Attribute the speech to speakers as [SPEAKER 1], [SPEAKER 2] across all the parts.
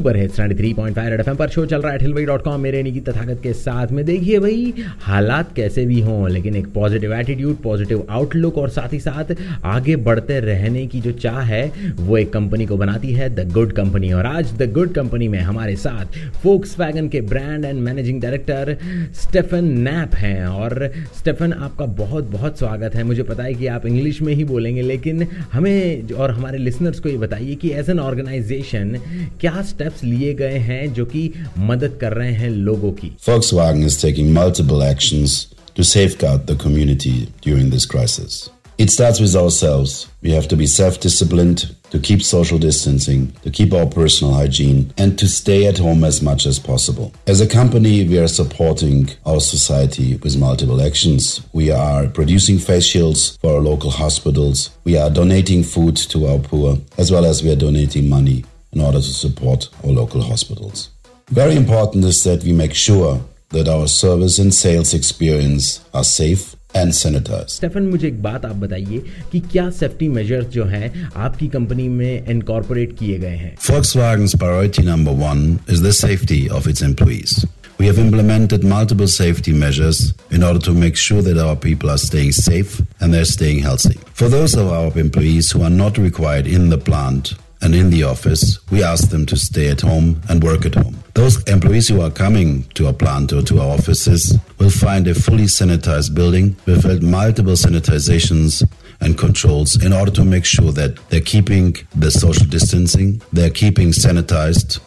[SPEAKER 1] super hits 93.5 red FM पर show चल रहा है हिलवई डॉट कॉम मेरे निकी तथागत के साथ में। देखिए भाई, हालात कैसे भी हों, लेकिन एक पॉजिटिव एटीट्यूड पॉजिटिव आउटलुक और साथ ही साथ आगे बढ़ते रहने की जो चाह है, वो एक कंपनी को बनाती है द गुड कंपनी और आज द गुड कंपनी में हमारे साथ फोक्स वैगन के brand and managing director Stefan Knapp हैं। और स्टेफन आपका बहुत बहुत स्वागत है। मुझे पता है कि आप इंग्लिश में ही बोलेंगे, लेकिन हमें और हमारे लिसनर्स को ये बताइए कि एज एन ऑर्गेनाइजेशन क्या स्टेप्स लिए गए हैं जो कि मदद कर रहे हैं लोगों की
[SPEAKER 2] Volkswagen is taking multiple actions to safeguard the community during this crisis. It starts with ourselves. We have to be self disciplined, to keep social distancing, to keep our personal hygiene, and to stay at home as much as possible. As a company, we are supporting our society with multiple actions. We are producing face shields for our local hospitals. We are donating food to our poor, as well as we are donating money in order to support our local hospitals. Very important is that we make sure that our service and sales experience are safe and sanitized.
[SPEAKER 1] Stephen मुझे एक बात आप बताइए कि क्या safety measures जो हैं आपकी कंपनी में इनकॉर्पोरेट किए गए हैं
[SPEAKER 2] Volkswagen's priority number one is the safety of its employees. We have implemented multiple safety measures in order to make sure that our people are staying safe and they're staying healthy. For those of our employees who are not required in the plant and in the office, we ask them to stay at home and work at home. Those employees who are coming to our plant or to our offices will find a fully sanitized building with multiple sanitizations and controls in order to make sure that they're keeping the social distancing, they're keeping sanitized,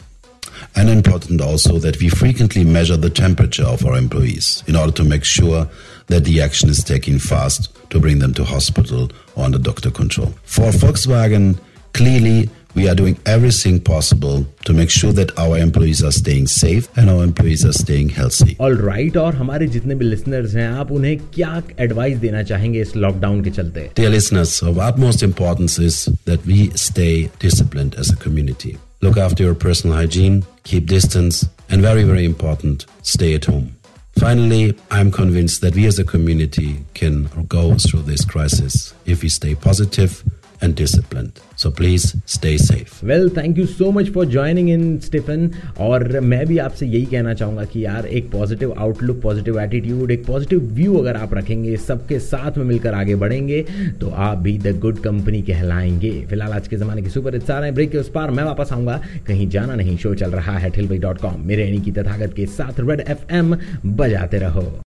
[SPEAKER 2] and important also that we frequently measure the temperature of our employees in order to make sure that the action is taken fast to bring them to hospital or under doctor control. For Volkswagen, clearly we are doing everything possible to make sure that our employees are staying safe and our employees are staying healthy.
[SPEAKER 1] All right और हमारे जितने भी listeners हैं आप उन्हें क्या advice देना चाहेंगे इस लॉकडाउन के चलते
[SPEAKER 2] Dear listeners, of utmost importance is that we stay disciplined as a community. Look after your personal hygiene, keep distance, and very, very important, stay at home. Finally, I'm convinced that we as a community can go through this crisis if we stay positive and disciplined. So please stay safe.
[SPEAKER 1] Well thank you so much for joining in Stefan और मैं भी आपसे यही कहना चाहूँगा कि यार, एक पॉजिटिव आउटलुक पॉजिटिव एटीट्यूड एक पॉजिटिव व्यू अगर आप रखेंगे, सबके साथ में मिलकर आगे बढ़ेंगे तो आप भी द गुड कंपनी कहलाएँगे। फ़िलहाल आज के ज़माने की सुपर आ रहे ब्रेक के उस पार मैं वापस आऊँगा। कहीं जाना नहीं शो चल रहा है ठिलबई डॉट कॉम मेरे एनी की तथागत के साथ रेड एफ़ बजाते रहो।